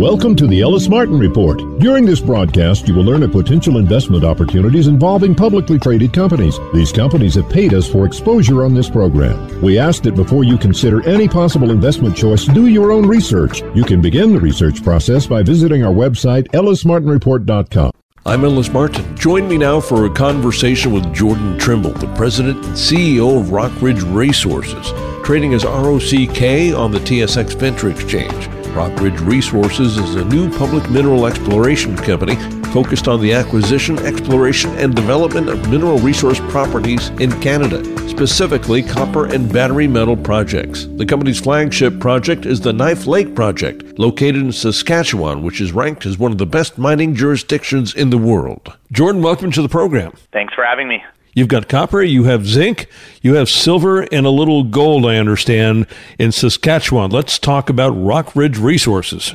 Welcome to the Ellis Martin Report. During this broadcast, you will learn of potential investment opportunities involving publicly traded companies. These companies have paid us for exposure on this program. We ask that before you consider any possible investment choice, do your own research. You can begin the research process by visiting our website, ellismartinreport.com. I'm Ellis Martin. Join me now for a conversation with Jordan Trimble, the president and CEO of Rockridge Resources, trading as ROCK on the TSX Venture Exchange. Rockridge Resources is a new public mineral exploration company focused on the acquisition, exploration, and development of mineral resource properties in Canada, specifically copper and battery metal projects. The company's flagship project is the Knife Lake Project, located in Saskatchewan, which is ranked as one of the best mining jurisdictions in the world. Jordan, welcome to the program. Thanks for having me. You've got copper, you have zinc, you have silver, and a little gold, I understand, in Saskatchewan. Let's talk about Rock Ridge Resources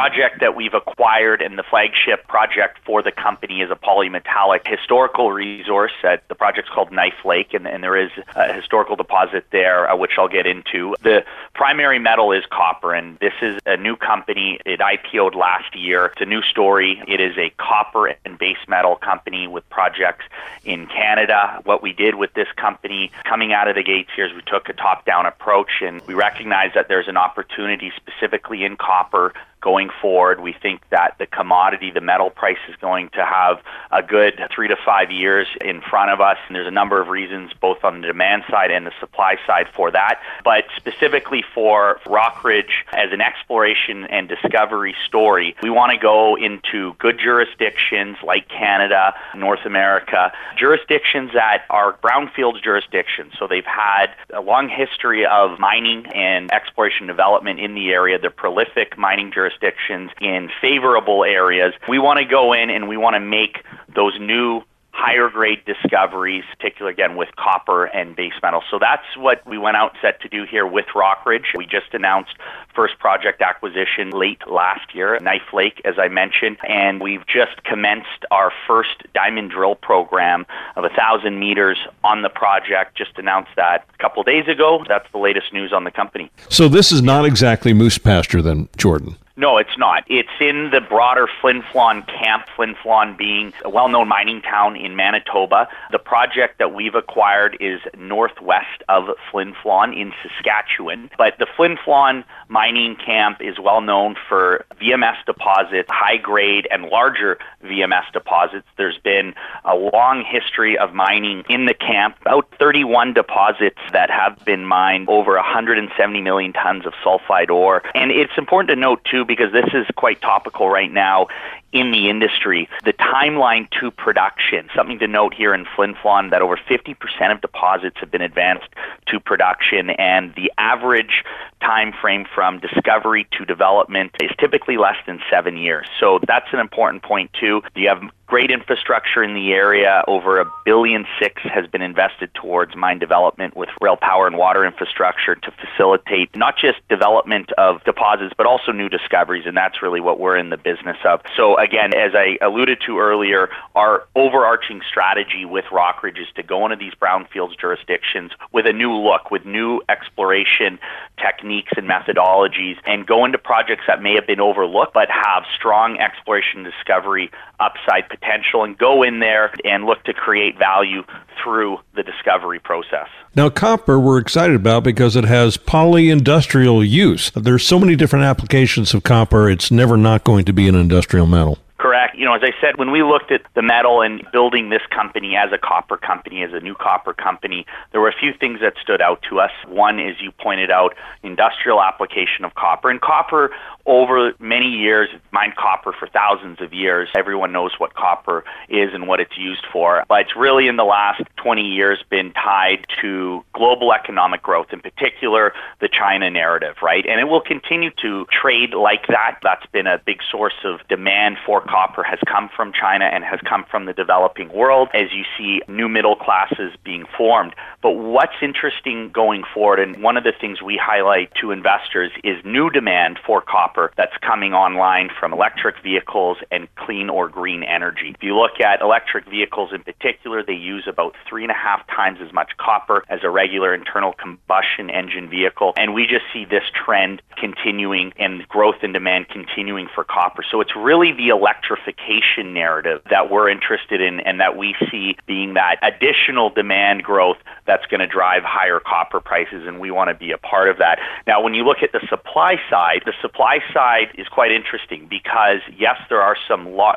project that we've acquired and the flagship project for the company is a polymetallic historical resource. That the project's called Knife Lake, and, and there is a historical deposit there, uh, which I'll get into. The primary metal is copper, and this is a new company. It IPO'd last year. It's a new story. It is a copper and base metal company with projects in Canada. What we did with this company coming out of the gates here is we took a top down approach, and we recognize that there's an opportunity specifically in copper going forward. We think that the commodity, the metal price, is going to have a good three to five years in front of us. And there's a number of reasons, both on the demand side and the supply side, for that. But specifically for Rockridge as an exploration and discovery story, we want to go into good jurisdictions like Canada, North America, jurisdictions that are brownfields jurisdictions. So they've had a long history of mining and exploration development in the area. They're prolific mining jurisdictions jurisdictions in favorable areas. We want to go in and we want to make those new higher grade discoveries, particularly again with copper and base metals. So that's what we went out set to do here with Rockridge. We just announced first project acquisition late last year, Knife Lake, as I mentioned, and we've just commenced our first diamond drill program of a thousand meters on the project. Just announced that a couple days ago. That's the latest news on the company. So this is not exactly moose pasture, then, Jordan. No, it's not. It's in the broader Flin Flon camp, Flin Flon being a well known mining town in Manitoba. The project that we've acquired is northwest of Flin Flon in Saskatchewan. But the Flin Flon mining camp is well known for VMS deposits, high grade and larger VMS deposits. There's been a long history of mining in the camp, about 31 deposits that have been mined, over 170 million tons of sulfide ore. And it's important to note, too, because this is quite topical right now in the industry. The timeline to production, something to note here in Flin Flon that over 50% of deposits have been advanced to production and the average time frame from discovery to development is typically less than 7 years. So that's an important point too. You have great infrastructure in the area. Over a billion six has been invested towards mine development with rail power and water infrastructure to facilitate not just development of deposits, but also new discoveries. And that's really what we're in the business of. So again, as I alluded to earlier, our overarching strategy with Rockridge is to go into these brownfields jurisdictions with a new look, with new exploration techniques and methodologies, and go into projects that may have been overlooked but have strong exploration discovery upside potential and go in there and look to create value through the discovery process. Now, copper we're excited about because it has poly-industrial use. There's so many different applications of copper, it's never not going to be an industrial metal. Correct. You know, as I said, when we looked at the metal and building this company as a copper company, as a new copper company, there were a few things that stood out to us. One is you pointed out industrial application of copper. And copper over many years, mined copper for thousands of years. Everyone knows what copper is and what it's used for. But it's really in the last 20 years been tied to global economic growth, in particular the China narrative, right? And it will continue to trade like that. That's been a big source of demand for copper has come from China and has come from the developing world as you see new middle classes being formed. But what's interesting going forward, and one of the things we highlight to investors, is new demand for copper that's coming online from electric vehicles and clean or green energy. If you look at electric vehicles in particular, they use about three and a half times as much copper as a regular internal combustion engine vehicle. And we just see this trend continuing and growth in demand continuing for copper. So it's really the electrification narrative that we're interested in and that we see being that additional demand growth that's going to drive higher copper prices, and we want to be a part of that. Now, when you look at the supply side, the supply side is quite interesting because, yes, there are some, lo-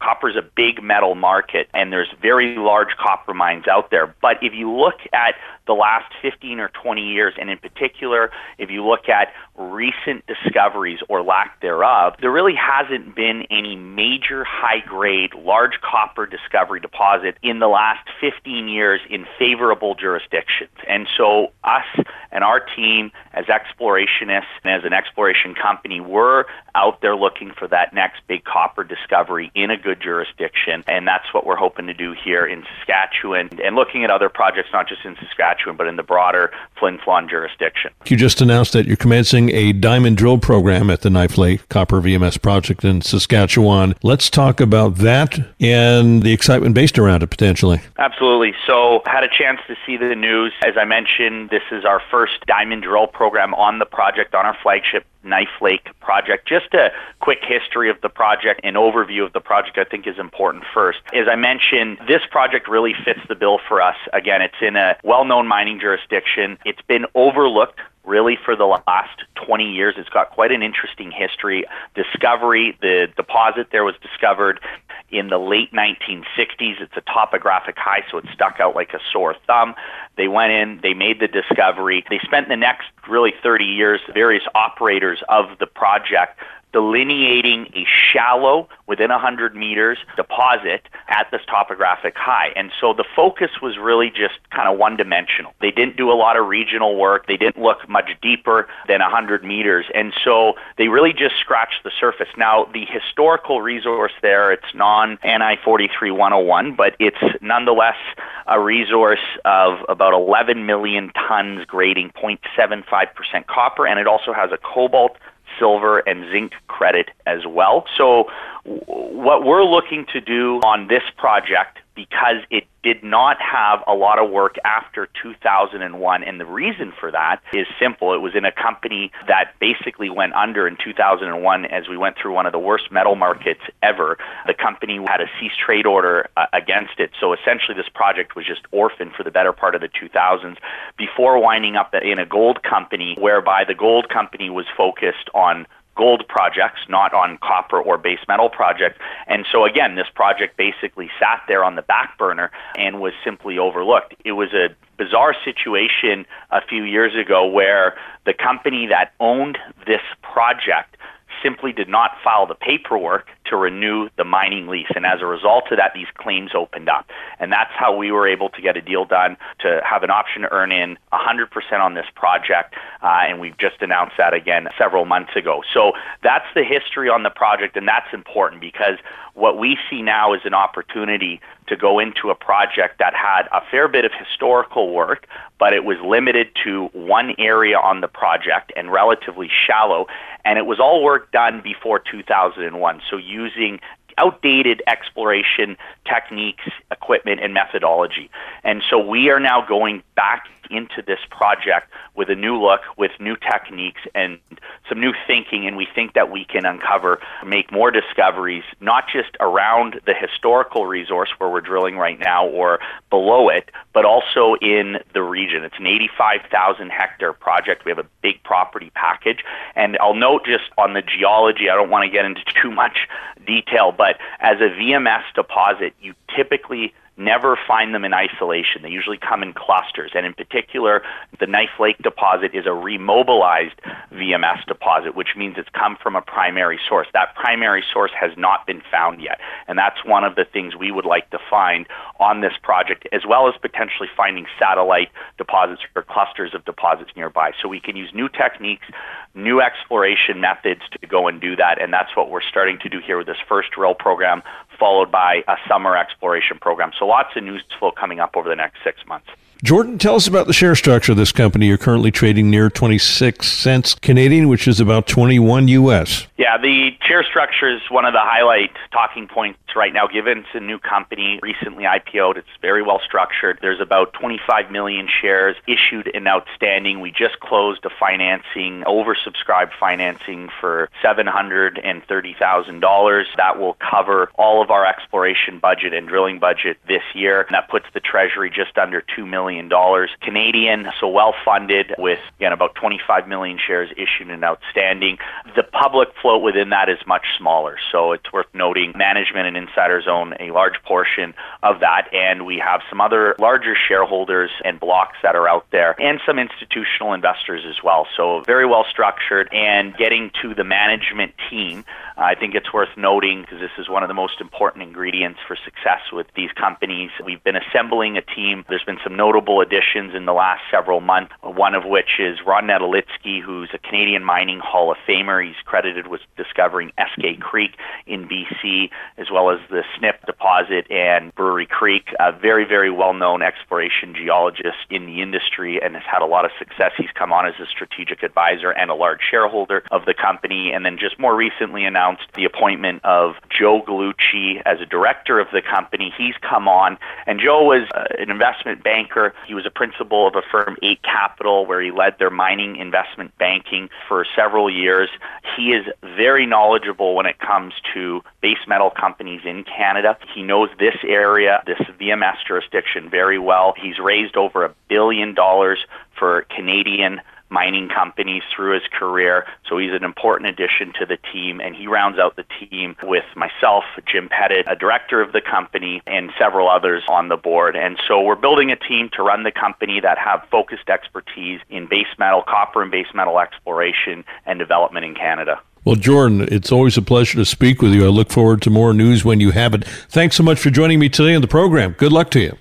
copper is a big metal market, and there's very large copper mines out there. But if you look at the last 15 or 20 years, and in particular, if you look at recent discoveries or lack thereof, there really hasn't been any major high grade, large copper discovery deposit in the last 15 years in favorable jurisdictions. And so, us and our team, as explorationists and as an exploration company, we're out there looking for that next big copper discovery in a good jurisdiction. And that's what we're hoping to do here in Saskatchewan and looking at other projects, not just in Saskatchewan, but in the broader Flin Flon jurisdiction. You just announced that you're commencing a diamond drill program at the Knife Lake Copper VMS project in Saskatchewan. Let's talk about that and the excitement based around it potentially. Absolutely. So, had a chance to see the news. As I mentioned, this is our first diamond drill program on the project on our flagship Knife Lake project. Just a quick history of the project and overview of the project I think is important first. As I mentioned, this project really fits the bill for us. Again, it's in a mining jurisdiction. It's been overlooked really for the last 20 years. It's got quite an interesting history. Discovery, the deposit there was discovered in the late 1960s. It's a topographic high, so it stuck out like a sore thumb. They went in, they made the discovery. They spent the next really 30 years, various operators of the project delineating a shallow, within 100 meters deposit at this topographic high. And so the focus was really just kind of one dimensional. They didn't do a lot of regional work, they didn't look much deeper than 100 meters. And so they really just scratched the surface. Now, the historical resource there, it's non NI 43101, but it's nonetheless a resource of about 11 million tons grading 0.75% copper, and it also has a cobalt silver, and zinc credit as well. So, what we're looking to do on this project, because it did not have a lot of work after 2001. And the reason for that is simple. It was in a company that basically went under in 2001 as we went through one of the worst metal markets ever. The company had a cease trade order uh, against it. So essentially, this project was just orphaned for the better part of the 2000s before winding up in a gold company whereby the gold company was focused on gold projects, not on copper or base metal projects. And so again, this project basically sat there on the back burner and was simply overlooked. It was a bizarre situation a few years ago where the company that owned this project simply did not file the paperwork to renew the mining lease. And as a result of that, these claims opened up. And that's how we were able to get a deal done to have an option to earn in 100% on this project. Uh, and we've just announced that again several months ago. So that's the history on the project, and that's important because what we see now is an opportunity to go into a project that had a fair bit of historical work, but it was limited to one area on the project and relatively shallow. And it was all work done before 2001. So using outdated exploration techniques, equipment, and methodology. And so we are now going back into this project with a new look, with new techniques, and some new thinking. And we think that we can uncover, make more discoveries, not just around the historical resource where we're drilling right now or below it, but also in the region. It's an 85,000 hectare project. We have a big property package. And I'll note just on the geology, I don't want to get into too much detail, but as a VMS deposit, you typically never find them in isolation. They usually come in clusters. And in particular, the Knife Lake deposit is a remobilized VMS deposit, which means it's come from a primary source. That primary source has not been found yet. And that's one of the things we would like to find on this project, as well as potentially finding satellite deposits or clusters of deposits nearby. So we can use new techniques, new exploration methods to go and do that. And that's what we're starting to do here with this first drill program, followed by a summer exploration program. So lots of news flow coming up over the next six months. Jordan, tell us about the share structure of this company. You're currently trading near 26 cents Canadian, which is about 21 US. Yeah, the share structure is one of the highlight talking points right now, given it's a new company, recently IPO'd. It's very well structured. There's about 25 million shares issued and outstanding. We just closed a financing, oversubscribed financing for $730,000. That will cover all of our exploration budget and drilling budget this year. And that puts the Treasury just under $2 million Canadian, so well funded with, again, about 25 million shares issued and outstanding. The public float within that is much smaller, so it's worth noting management and insiders own a large portion of that, and we have some other larger shareholders and blocks that are out there, and some institutional investors as well. So very well structured, and getting to the management team, I think it's worth noting because this is one of the most important ingredients for success with these companies. We've been assembling a team. There's been some notable additions in the last several months, one of which is Ron Netolitzky, who's a Canadian Mining Hall of Famer. He's credited with discovering Eskay Creek in BC, as well as the Snip deposit and Brewery Creek. A very, very well known exploration geologist in the industry and has had a lot of success. He's come on as a strategic advisor and a large shareholder of the company. And then just more recently announced the appointment of Joe Gallucci as a director of the company. He's come on, and Joe was uh, an investment banker. He was a principal of a firm, Eight Capital, where he led their mining investment banking for several years. He is very knowledgeable when it comes to base metal companies in Canada. He knows this area, this VMS jurisdiction, very well. He's raised over a billion dollars for Canadian mining companies through his career. So he's an important addition to the team, and he rounds out the team with myself, Jim Pettit, a director of the company, and several others on the board. And so we're building a team to run the company that have focused expertise in base metal, copper and base metal exploration and development in Canada. Well, Jordan, it's always a pleasure to speak with you. I look forward to more news when you have it. Thanks so much for joining me today on the program. Good luck to you.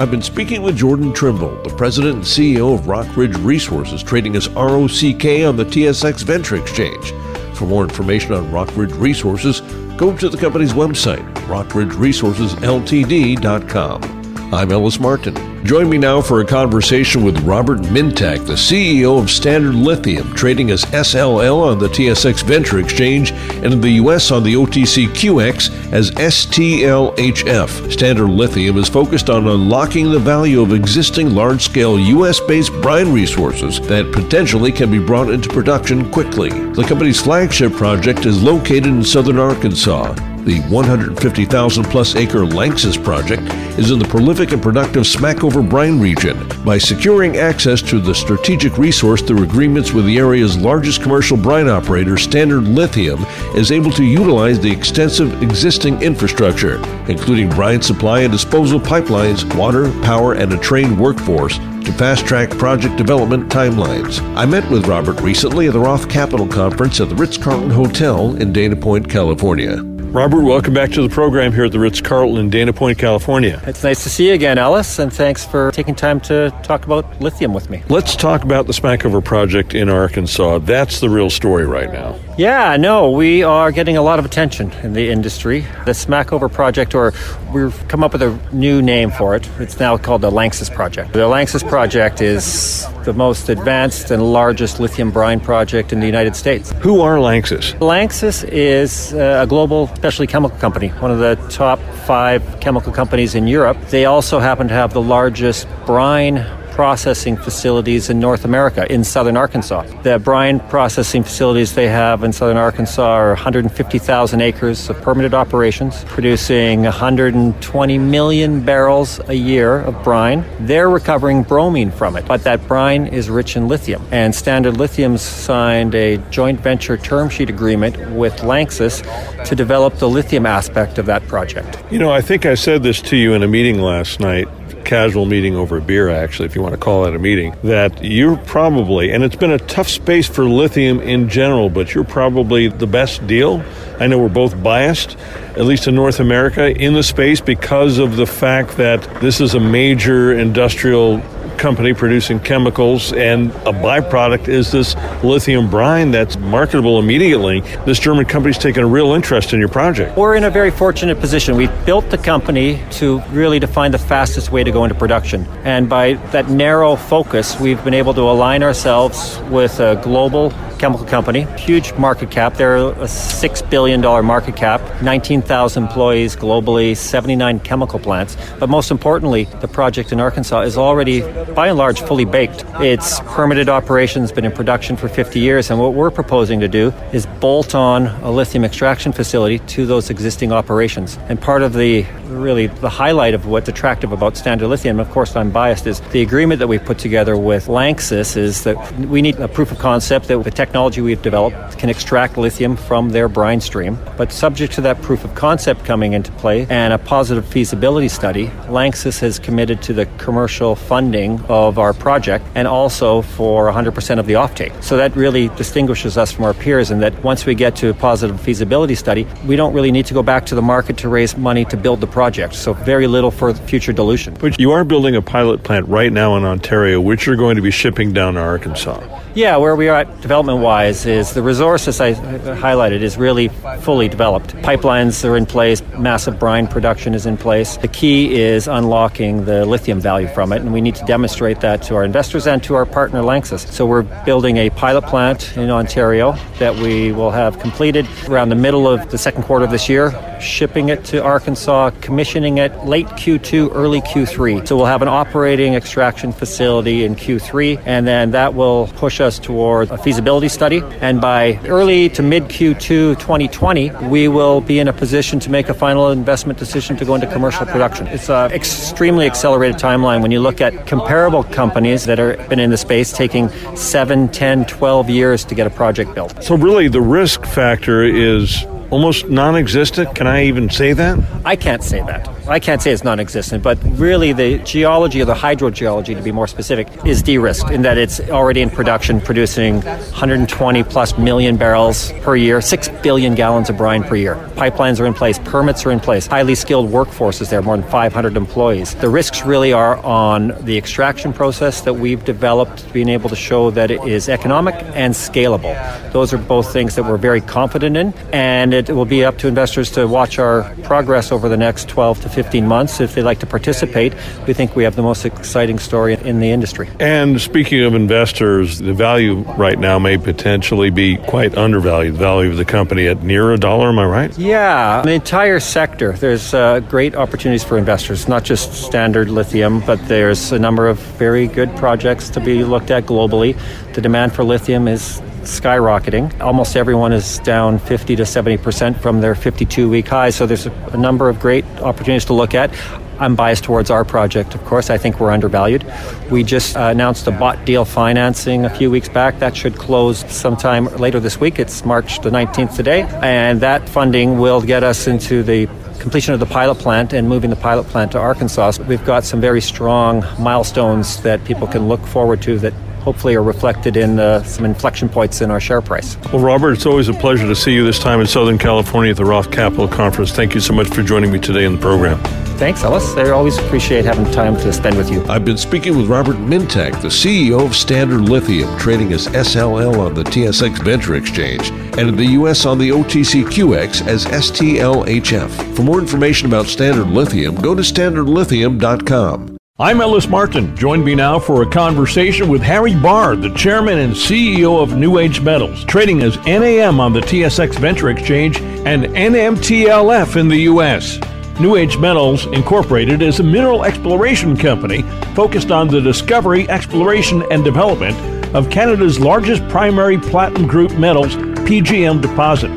I've been speaking with Jordan Trimble, the president and CEO of Rockridge Resources, trading as ROCK on the TSX Venture Exchange. For more information on Rockridge Resources, go to the company's website, rockridgeresourcesltd.com. I'm Ellis Martin. Join me now for a conversation with Robert Mintak, the CEO of Standard Lithium, trading as SLL on the TSX Venture Exchange and in the U.S. on the OTCQX as STLHF. Standard Lithium is focused on unlocking the value of existing large scale U.S. based brine resources that potentially can be brought into production quickly. The company's flagship project is located in southern Arkansas. The 150,000 plus acre Lanxess project is in the prolific and productive Smackover Brine region. By securing access to the strategic resource through agreements with the area's largest commercial brine operator, Standard Lithium, is able to utilize the extensive existing infrastructure, including brine supply and disposal pipelines, water, power, and a trained workforce to fast track project development timelines. I met with Robert recently at the Roth Capital Conference at the Ritz Carlton Hotel in Dana Point, California. Robert, welcome back to the program here at the Ritz Carlton in Dana Point, California. It's nice to see you again, Ellis, and thanks for taking time to talk about lithium with me. Let's talk about the Smackover project in Arkansas. That's the real story right now. Yeah, no, we are getting a lot of attention in the industry. The Smackover project, or we've come up with a new name for it. It's now called the Lanxess project. The Lanxess project is the most advanced and largest lithium brine project in the United States. Who are Lanxess? Lanxess is uh, a global specialty chemical company, one of the top five chemical companies in Europe. They also happen to have the largest brine processing facilities in North America, in southern Arkansas. The brine processing facilities they have in southern Arkansas are 150,000 acres of permitted operations, producing 120 million barrels a year of brine. They're recovering bromine from it, but that brine is rich in lithium. And Standard Lithium's signed a joint venture term sheet agreement with Lanxess to develop the lithium aspect of that project. You know, I think I said this to you in a meeting last night casual meeting over a beer, actually, if you want to call it a meeting, that you're probably, and it's been a tough space for lithium in general, but you're probably the best deal. I know we're both biased, at least in North America, in the space because of the fact that this is a major industrial company producing chemicals, and a byproduct is this lithium brine that's marketable immediately. This German company's taken a real interest in your project. We're in a very fortunate position. We've built the company to really define the fastest way to go into production. And by that narrow focus, we've been able to align ourselves with a global chemical company, huge market cap. They're a $6 billion market cap, 19,000 employees globally, 79 chemical plants. But most importantly, the project in Arkansas is already, by and large, fully baked. It's permitted operations, been in production for 50 years. And what we're proposing to do is bolt on a lithium extraction facility to those existing operations. And part of the really the highlight of what's attractive about Standard Lithium, of course I'm biased, is the agreement that we put together with Lanxess is that we need a proof of concept that the technology we've developed can extract lithium from their brine stream. But subject to that proof of concept coming into play and a positive feasibility study, Lanxess has committed to the commercial funding of our project and also for 100% of the offtake. So that really distinguishes us from our peers in that once we get to a positive feasibility study, we don't really need to go back to the market to raise money to build the project. So very little for future dilution. But you are building a pilot plant right now in Ontario, which you're going to be shipping down to Arkansas. Yeah, where we are at development wise is the resources I highlighted is really fully developed. Pipelines are in place, massive brine production is in place. The key is unlocking the lithium value from it, and we need to demonstrate that to our investors and to our partner Lanxess. So we're building a pilot plant in Ontario that we will have completed around the middle of the second quarter of this year, shipping it to Arkansas, commissioning it late Q2, early Q3. So we'll have an operating extraction facility in Q3, and then that will push us toward a feasibility study. And by early to mid Q2 2020, we will be in a position to make a final investment decision to go into commercial production. It's an extremely accelerated timeline when you look at comparable companies that have been in the space taking 7, 10, 12 years to get a project built. So, really, the risk factor is almost non existent. Can I even say that? I can't say that. I can't say it's non existent, but really the geology or the hydrogeology, to be more specific, is de risked in that it's already in production, producing 120 plus million barrels per year, 6 billion gallons of brine per year. Pipelines are in place, permits are in place, highly skilled workforce is there, more than 500 employees. The risks really are on the extraction process that we've developed, being able to show that it is economic and scalable. Those are both things that we're very confident in, and it will be up to investors to watch our progress over the next 12 to 15 months. If they'd like to participate, we think we have the most exciting story in the industry. And speaking of investors, the value right now may potentially be quite undervalued. The value of the company at near a dollar, am I right? Yeah, the entire sector. There's uh, great opportunities for investors, not just standard lithium, but there's a number of very good projects to be looked at globally. The demand for lithium is skyrocketing. Almost everyone is down 50 to 70 percent from their 52 week high. So there's a number of great opportunities to look at. I'm biased towards our project, of course. I think we're undervalued. We just uh, announced a bought deal financing a few weeks back. That should close sometime later this week. It's March the 19th today. And that funding will get us into the completion of the pilot plant and moving the pilot plant to Arkansas. We've got some very strong milestones that people can look forward to that hopefully are reflected in uh, some inflection points in our share price. Well, Robert, it's always a pleasure to see you this time in Southern California at the Roth Capital Conference. Thank you so much for joining me today in the program. Thanks, Ellis. I always appreciate having time to spend with you. I've been speaking with Robert Mintak, the CEO of Standard Lithium, trading as SLL on the TSX Venture Exchange, and in the U.S. on the OTCQX as STLHF. For more information about Standard Lithium, go to standardlithium.com. I'm Ellis Martin. Join me now for a conversation with Harry Barr, the chairman and CEO of New Age Metals, trading as NAM on the TSX Venture Exchange and NMTLF in the U.S. New Age Metals Incorporated is a mineral exploration company focused on the discovery, exploration, and development of Canada's largest primary platinum group metals PGM deposit,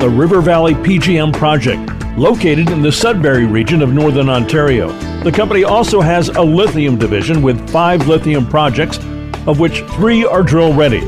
the River Valley PGM Project, located in the Sudbury region of northern Ontario. The company also has a lithium division with five lithium projects, of which three are drill ready.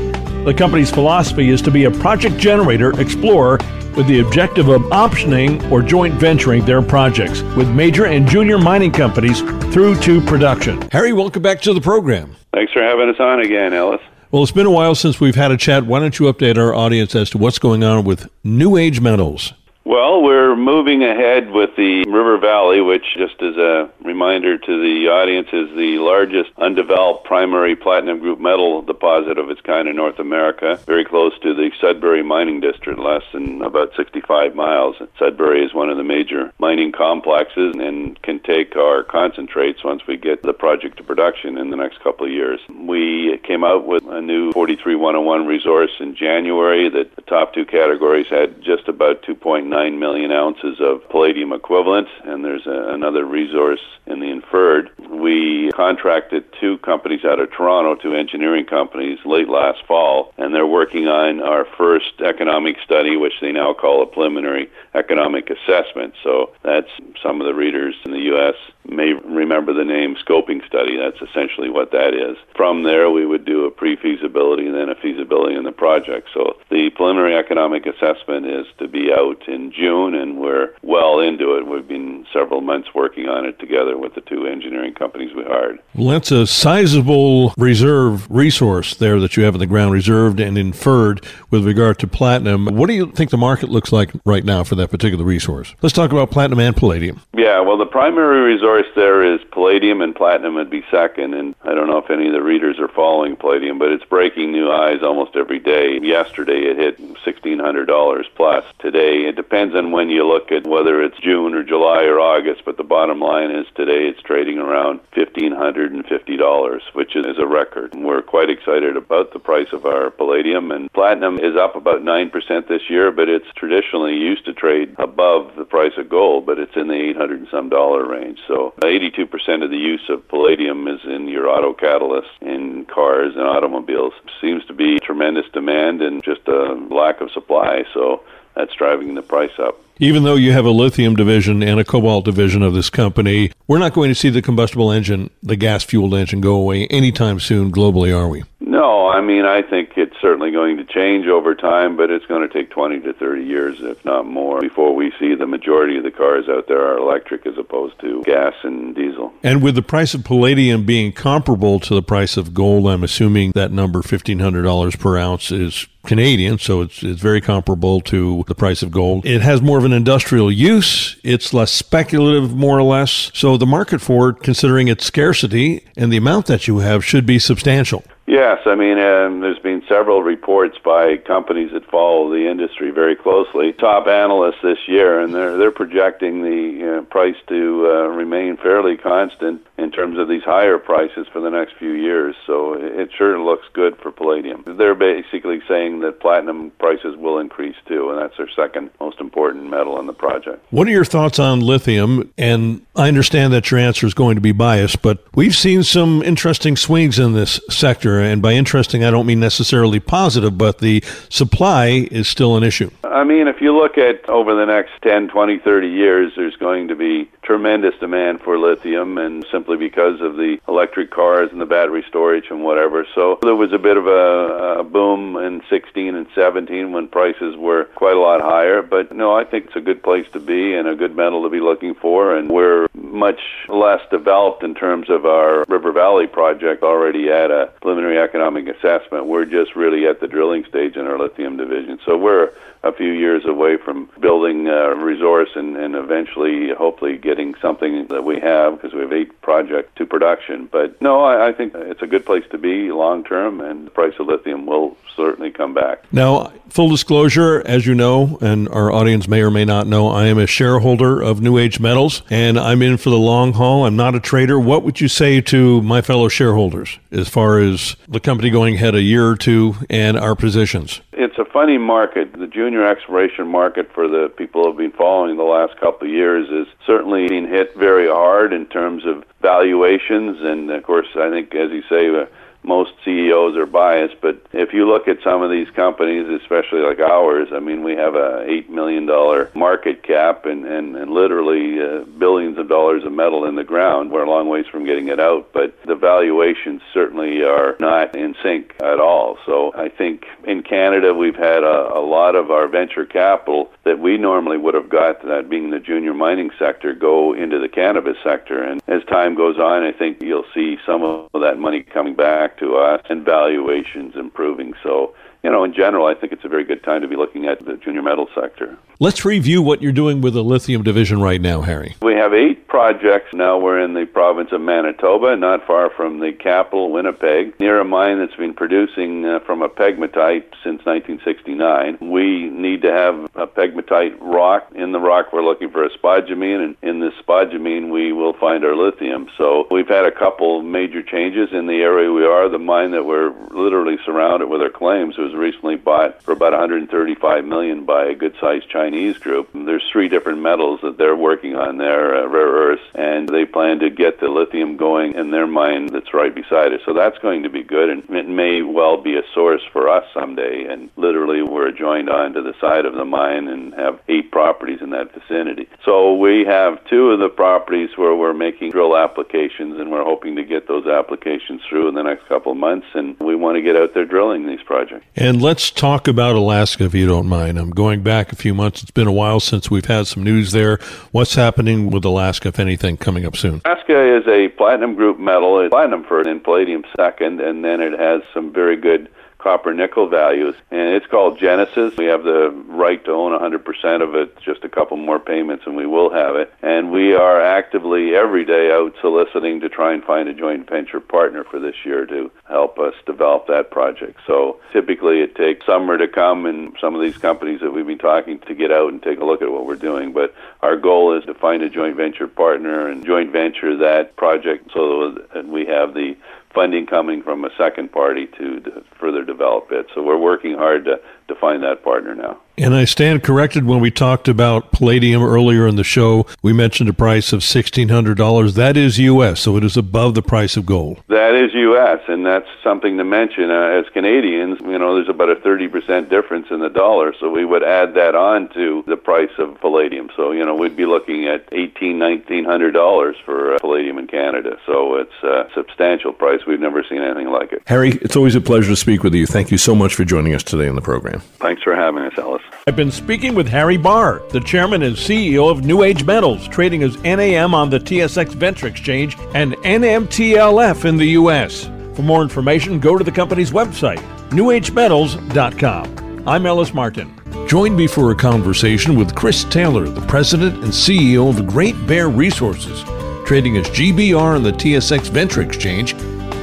The company's philosophy is to be a project generator explorer with the objective of optioning or joint venturing their projects with major and junior mining companies through to production. Harry, welcome back to the program. Thanks for having us on again, Ellis. Well, it's been a while since we've had a chat. Why don't you update our audience as to what's going on with New Age Metals? Well, we're moving ahead with the River Valley, which, just as a reminder to the audience, is the largest undeveloped primary platinum group metal deposit of its kind in North America, very close to the Sudbury mining district, less than about 65 miles. Sudbury is one of the major mining complexes and can take our concentrates once we get the project to production in the next couple of years. We came out with a new 43101 resource in January that the top two categories had just about 2.9 9 million ounces of palladium equivalent, and there's a, another resource in the inferred. We contracted two companies out of Toronto, two engineering companies, late last fall, and they're working on our first economic study, which they now call a preliminary economic assessment. So that's some of the readers in the U.S. may remember the name scoping study. That's essentially what that is. From there, we would do a pre feasibility and then a feasibility in the project. So the preliminary economic assessment is to be out in June, and we're well into it. We've been several months working on it together with the two engineering companies we hired. Well, that's a sizable reserve resource there that you have in the ground, reserved and inferred with regard to platinum. What do you think the market looks like right now for that particular resource? Let's talk about platinum and palladium. Yeah, well, the primary resource there is palladium, and platinum would be second. And I don't know if any of the readers are following palladium, but it's breaking new highs almost every day. Yesterday, it hit $1,600 plus. Today, it depends on when you look at whether it's June or July or August, but the bottom line is today it's trading around $1,550, which is a record. We're quite excited about the price of our palladium, and platinum is up about 9% this year, but it's traditionally used to trade above price of gold, but it's in the 800 and some dollar range. So 82% of the use of palladium is in your auto catalysts in cars and automobiles. Seems to be tremendous demand and just a lack of supply. So that's driving the price up. Even though you have a lithium division and a cobalt division of this company, we're not going to see the combustible engine, the gas fueled engine, go away anytime soon globally, are we? No, I mean, I think it's certainly going to change over time, but it's going to take 20 to 30 years, if not more, before we see the majority of the cars out there are electric as opposed to gas and diesel. And with the price of palladium being comparable to the price of gold, I'm assuming that number, $1,500 per ounce, is Canadian, so it's it's very comparable to the price of gold. It has more of an industrial use. It's less speculative, more or less. So the market for it, considering its scarcity and the amount that you have, should be substantial. Yes, I mean, um, there's been several reports by companies that follow the industry very closely. Top analysts this year, and they're they're projecting the uh, price to uh, remain fairly constant in terms of these higher prices for the next few years. So it sure looks good for palladium. They're basically saying that platinum prices will increase too, and that's their second most important metal in the project. What are your thoughts on lithium? And I understand that your answer is going to be biased, but we've seen some interesting swings in this sector and by interesting, I don't mean necessarily positive, but the supply is still an issue. I mean, if you look at over the next 10, 20, 30 years, there's going to be tremendous demand for lithium, and simply because of the electric cars and the battery storage and whatever. So there was a bit of a, a boom in 16 and 17 when prices were quite a lot higher. But no, I think it's a good place to be and a good metal to be looking for. And we're much less developed in terms of our River Valley project already at a preliminary economic assessment. We're just really at the drilling stage in our lithium division. So we're a few years away from building a resource and, and eventually, hopefully, getting something that we have because we have eight projects to production. But no, I, I think it's a good place to be long term, and the price of lithium will certainly come back. Now, full disclosure, as you know, and our audience may or may not know, I am a shareholder of New Age Metals, and I'm in for the long haul. I'm not a trader. What would you say to my fellow shareholders as far as the company going ahead a year or two and our positions? It's a funny market. The junior exploration market for the people who have been following the last couple of years is certainly being hit very hard in terms of valuations. And of course, I think, as you say, uh, most CEOs are biased, but if you look at some of these companies, especially like ours, I mean, we have a eight million dollar market cap and and, and literally uh, billions of dollars of metal in the ground. We're a long ways from getting it out, but the valuations certainly are not in sync at all. So I think in Canada we've had a, a lot of our venture capital that we normally would have got, that being the junior mining sector, go into the cannabis sector. And as time goes on, I think you'll see some of that money coming back back to us and valuations improving. So, you know, in general, I think it's a very good time to be looking at the junior metal sector. Let's review what you're doing with the lithium division right now, Harry. We have eight projects now. We're in the province of Manitoba, not far from the capital, Winnipeg, near a mine that's been producing uh, from a pegmatite since 1969. We need to have a pegmatite rock. In the rock, we're looking for a spodumene, and in this spodumene, we will find our lithium. So we've had a couple major changes in the area we are. The mine that we're literally surrounded with our claims was recently bought for about 135 million by a good-sized Chinese group. There's three different metals that they're working on there, uh, rare earths, and they plan to get the lithium going in their mine that's right beside it. So that's going to be good, and it may well be a source for us someday. And literally, we're joined onto the side of the mine and have eight properties in that vicinity. So we have two of the properties where we're making drill applications, and we're hoping to get those applications through in the next couple of months. And we want to get out there drilling these projects. And let's talk about Alaska, if you don't mind. I'm going back a few months it's been a while since we've had some news there. What's happening with Alaska, if anything, coming up soon? Alaska is a platinum group metal. It's platinum first and palladium second, and then it has some very good copper nickel values, and it's called Genesis. We have the right to own 100% of it, just a couple more payments, and we will have it. And we are actively every day out soliciting to try and find a joint venture partner for this year to help us develop that project. So typically it takes summer to come, and some of these companies that we've been talking to get out and take a look at what we're doing. But our goal is to find a joint venture partner and joint venture that project so that we have the funding coming from a second party to, to further develop it. So we're working hard to, to find that partner now. And I stand corrected when we talked about palladium earlier in the show. We mentioned a price of $1,600. That is U.S., so it is above the price of gold. That is U.S., and that's something to mention. Uh, as Canadians, you know, there's about a 30% difference in the dollar, so we would add that on to the price of palladium. So, you know, we'd be looking at $1,800, $1,900 for uh, palladium in Canada. So it's a substantial price. We've never seen anything like it. Harry, it's always a pleasure to speak with you. Thank you so much for joining us today on the program. Thanks for having us, Ellis. I've been speaking with Harry Barr, the chairman and CEO of New Age Metals, trading as NAM on the TSX Venture Exchange and NMTLF in the U.S. For more information, go to the company's website, newagemetals.com. I'm Ellis Martin. Join me for a conversation with Chris Taylor, the president and CEO of Great Bear Resources, trading as GBR on the TSX Venture Exchange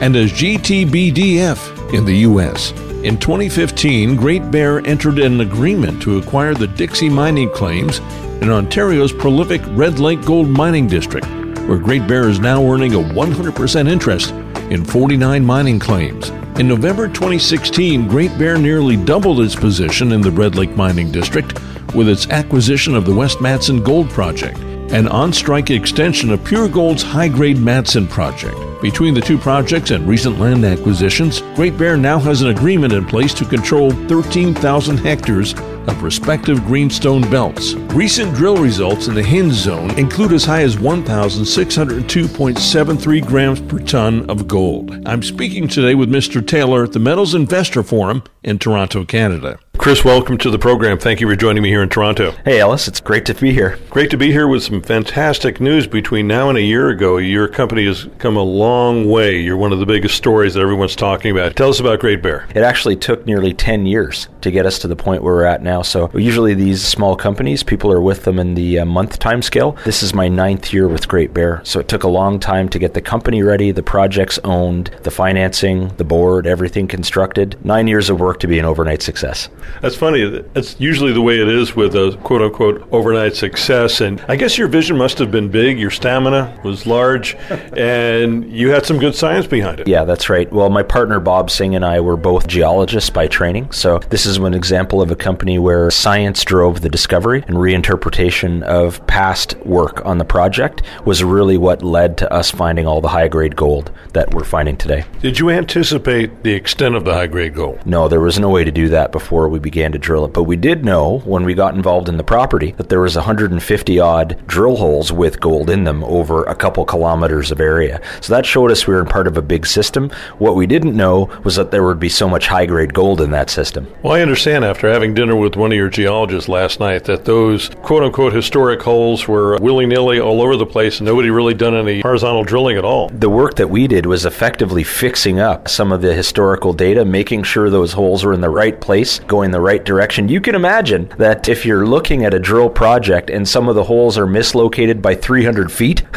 and as GTBDF in the U.S. In 2015, Great Bear entered an agreement to acquire the Dixie mining claims in Ontario's prolific Red Lake Gold Mining District, where Great Bear is now earning a 100% interest in 49 mining claims. In November 2016, Great Bear nearly doubled its position in the Red Lake Mining District with its acquisition of the West Madsen Gold Project, an on strike extension of Pure Gold's high grade Madsen project. Between the two projects and recent land acquisitions, Great Bear now has an agreement in place to control 13,000 hectares of respective greenstone belts. Recent drill results in the Hinge zone include as high as 1,602.73 grams per ton of gold. I'm speaking today with Mr. Taylor at the Metals Investor Forum in Toronto, Canada. Chris, welcome to the program. Thank you for joining me here in Toronto. Hey, Ellis, it's great to be here. Great to be here with some fantastic news between now and a year ago. Your company has come a long way. You're one of the biggest stories that everyone's talking about. Tell us about Great Bear. It actually took nearly 10 years to get us to the point where we're at now. So, usually these small companies, people are with them in the uh, month time scale. This is my ninth year with Great Bear. So, it took a long time to get the company ready, the projects owned, the financing, the board, everything constructed. Nine years of work to be an overnight success. That's funny. That's usually the way it is with a quote unquote overnight success. And I guess your vision must have been big, your stamina was large, and you had some good science behind it. Yeah, that's right. Well, my partner Bob Singh and I were both geologists by training. So this is an example of a company where science drove the discovery and reinterpretation of past work on the project was really what led to us finding all the high grade gold that we're finding today. Did you anticipate the extent of the high grade gold? No, there was no way to do that before we began to drill it. But we did know when we got involved in the property that there was 150 odd drill holes with gold in them over a couple kilometers of area. So that showed us we were in part of a big system. What we didn't know was that there would be so much high grade gold in that system. Well, I understand after having dinner with one of your geologists last night that those quote unquote historic holes were willy nilly all over the place and nobody really done any horizontal drilling at all. The work that we did was effectively fixing up some of the historical data, making sure those holes were in the right place, going the right direction. You can imagine that if you're looking at a drill project and some of the holes are mislocated by 300 feet,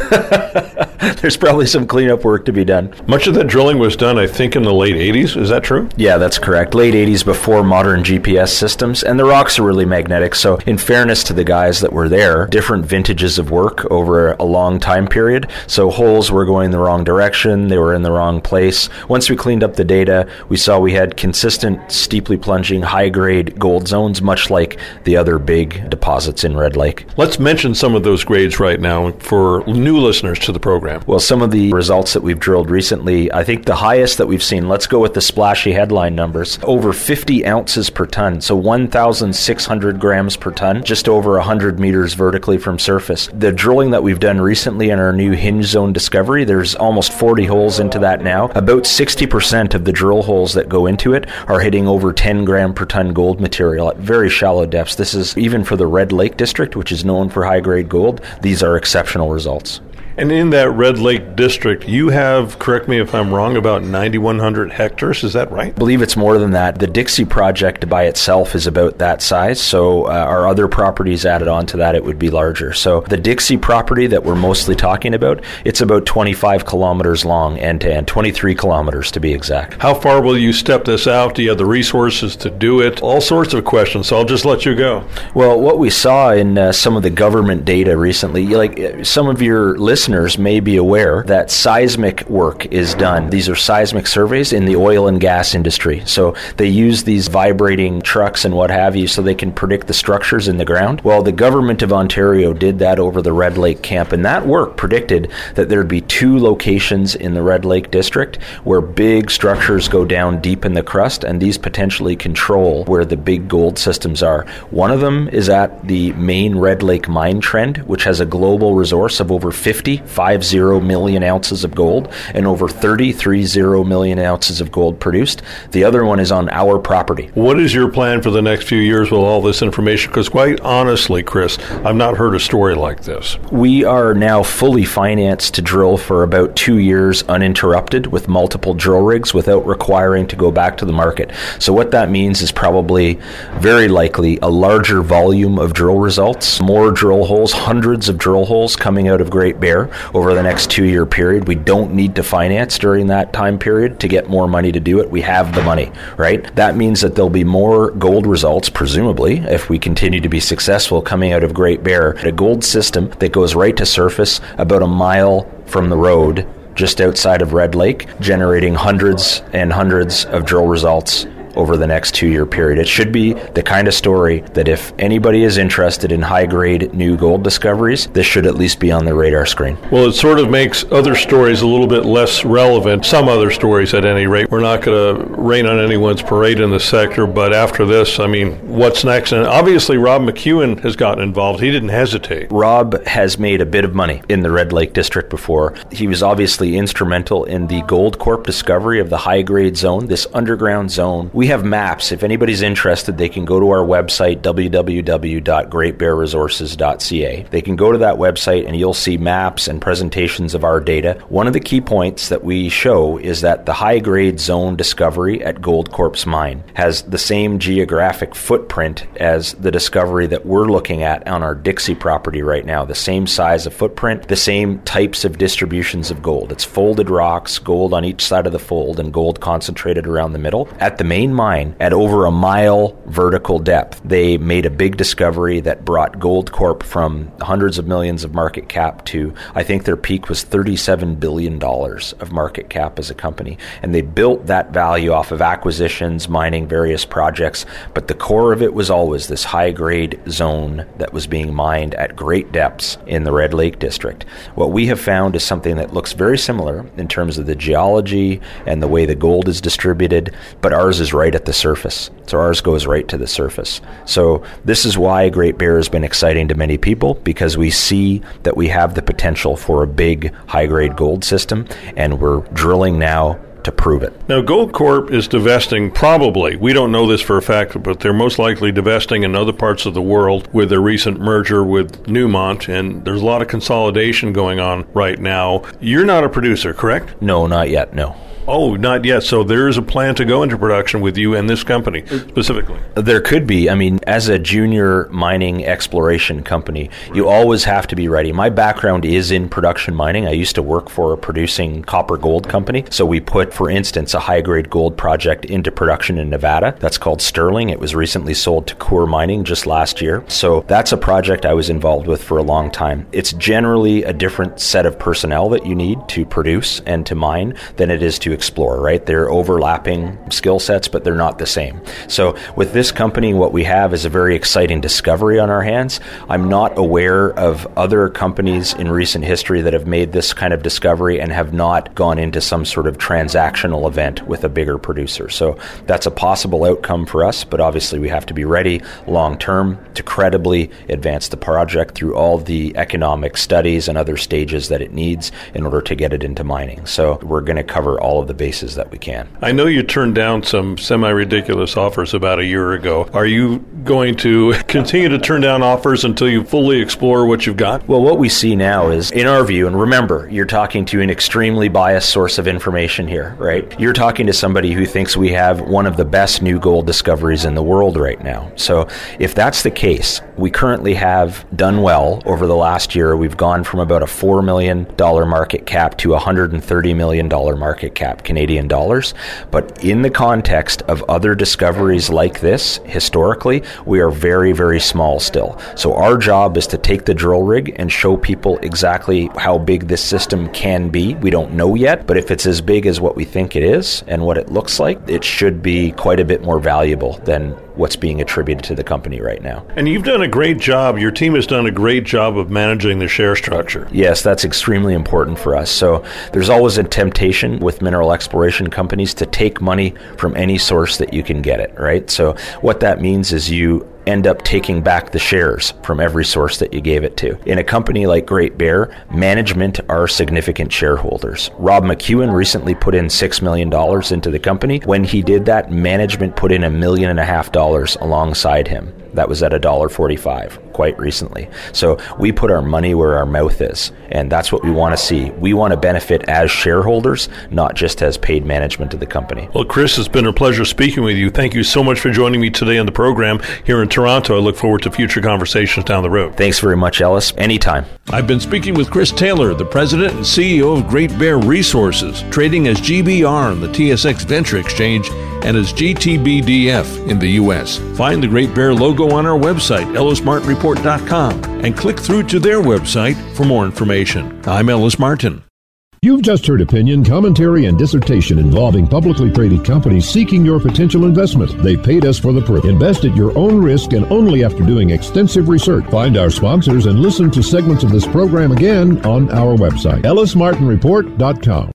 there's probably some cleanup work to be done. Much of that drilling was done, I think, in the late 80s. Is that true? Yeah, that's correct. Late 80s before modern GPS systems, and the rocks are really magnetic. So, in fairness to the guys that were there, different vintages of work over a long time period. So, holes were going the wrong direction, they were in the wrong place. Once we cleaned up the data, we saw we had consistent, steeply plunging, high grade gold zones, much like the other big deposits in Red Lake. Let's mention some of those grades right now for new listeners to the program. Well, some of the results that we've drilled recently, I think the highest that we've seen, let's go with the splashy headline numbers, over 50 ounces per ton. So 1,600 grams per ton, just over 100 meters vertically from surface. The drilling that we've done recently in our new hinge zone discovery, there's almost 40 holes into that now. About 60% of the drill holes that go into it are hitting over 10 gram per ton gold material at very shallow depths. This is even for the Red Lake District, which is known for high grade gold, these are exceptional results. And in that Red Lake district, you have, correct me if I'm wrong, about 9,100 hectares. Is that right? I believe it's more than that. The Dixie project by itself is about that size. So uh, our other properties added on to that, it would be larger. So the Dixie property that we're mostly talking about, it's about 25 kilometers long end to end, 23 kilometers to be exact. How far will you step this out? Do you have the resources to do it? All sorts of questions. So I'll just let you go. Well, what we saw in uh, some of the government data recently, like uh, some of your listeners listeners may be aware that seismic work is done. These are seismic surveys in the oil and gas industry. So they use these vibrating trucks and what have you so they can predict the structures in the ground. Well, the government of Ontario did that over the Red Lake camp, and that work predicted that there'd be two locations in the Red Lake district where big structures go down deep in the crust, and these potentially control where the big gold systems are. One of them is at the main Red Lake mine trend, which has a global resource of over 50 50 million ounces of gold and over 30, 30 million ounces of gold produced. The other one is on our property. What is your plan for the next few years with all this information? Because quite honestly, Chris, I've not heard a story like this. We are now fully financed to drill for about two years uninterrupted with multiple drill rigs without requiring to go back to the market. So what that means is probably very likely a larger volume of drill results, more drill holes, hundreds of drill holes coming out of Great Bear over the next two year period. We don't need to finance during that time period to get more money to do it. We have the money, right? That means that there'll be more gold results, presumably, if we continue to be successful coming out of Great Bear. A gold system that goes right to surface about a mile from the road just outside of Red Lake, generating hundreds and hundreds of drill results over the next two year period. It should be the kind of story that if anybody is interested in high grade new gold discoveries, this should at least be on the radar screen. Well, it sort of makes other stories a little bit less relevant. Some other stories, at any rate. We're not going to rain on anyone's parade in the sector, but after this, I mean, what's next? And obviously, Rob McEwen has gotten involved. He didn't hesitate. Rob has made a bit of money in the Red Lake District before. He was obviously instrumental in the Goldcorp discovery of the high grade zone, this underground zone we have maps. If anybody's interested, they can go to our website, www.greatbearresources.ca. They can go to that website and you'll see maps and presentations of our data. One of the key points that we show is that the high grade zone discovery at Goldcorp's mine has the same geographic footprint as the discovery that we're looking at on our Dixie property right now. The same size of footprint, the same types of distributions of gold. It's folded rocks, gold on each side of the fold, and gold concentrated around the middle. At the main main mine at over a mile vertical depth. They made a big discovery that brought Goldcorp from hundreds of millions of market cap to, I think their peak was $37 billion of market cap as a company. And they built that value off of acquisitions, mining various projects. But the core of it was always this high grade zone that was being mined at great depths in the Red Lake District. What we have found is something that looks very similar in terms of the geology and the way the gold is distributed, but ours is right at the surface. So ours goes right to the surface. So this is why Great Bear has been exciting to many people because we see that we have the potential for a big high grade gold system and we're drilling now to prove it. Now, Goldcorp is divesting, probably, we don't know this for a fact, but they're most likely divesting in other parts of the world with their recent merger with Newmont, and there's a lot of consolidation going on right now. You're not a producer, correct? No, not yet, no. Oh, not yet. So there is a plan to go into production with you and this company uh, specifically. There could be. I mean, as a junior mining exploration company, you always have to be ready. My background is in production mining. I used to work for a producing copper gold company. So we put, for instance, a high grade gold project into production in Nevada. That's called Sterling. It was recently sold to Coeur Mining just last year. So that's a project I was involved with for a long time. It's generally a different set of personnel that you need to produce and to mine than it is to explore, right? They're overlapping skill sets, but they're not the same. So with this company, what we have is a very exciting discovery on our hands. I'm not aware of other companies in recent history that have made this kind of discovery and have not gone into some sort of transactional event with a bigger producer. So that's a possible outcome for us, but obviously we have to be ready long term to credibly advance the project through all the economic studies and other stages that it needs in order to get it into mining. So we're going to cover all of the bases that we can. I know you turned down some semi ridiculous offers about a year ago. Are you going to continue to turn down offers until you fully explore what you've got? Well, what we see now is, in our view, and remember, you're talking to an extremely biased source of information here, right? You're talking to somebody who thinks we have one of the best new gold discoveries in the world right now. So, if that's the case, we currently have done well over the last year. We've gone from about a $4 million market cap to a $130 million market cap. Canadian dollars. But in the context of other discoveries like this, historically, we are very, very small still. So our job is to take the drill rig and show people exactly how big this system can be. We don't know yet, but if it's as big as what we think it is and what it looks like, it should be quite a bit more valuable than what's being attributed to the company right now. And you've done a great job. Your team has done a great job of managing the share structure. Yes, that's extremely important for us. So there's always a temptation with mineral exploration companies to take money from any source that you can get it, right? So what that means is you end up taking back the shares from every source that you gave it to. In a company like Great Bear, management are significant shareholders. Rob McEwen recently put in $6 million into the company. When he did that, management put in a million and a half dollars alongside him. That was at $1.45 quite recently. So we put our money where our mouth is, and that's what we want to see. We want to benefit as shareholders, not just as paid management of the company. Well, Chris, it's been a pleasure speaking with you. Thank you so much for joining me today on the program here in Toronto. I look forward to future conversations down the road. Thanks very much, Ellis. Anytime. I've been speaking with Chris Taylor, the president and CEO of Great Bear Resources, trading as GBR on the TSX Venture Exchange and as GTBDF in the U.S. Find the Great Bear logo on our website, ellismartinreport.com, and click through to their website for more information. I'm Ellis Martin. You've just heard opinion, commentary, and dissertation involving publicly traded companies seeking your potential investment. They paid us for the proof. Invest at your own risk and only after doing extensive research. Find our sponsors and listen to segments of this program again on our website, ellismartinreport.com.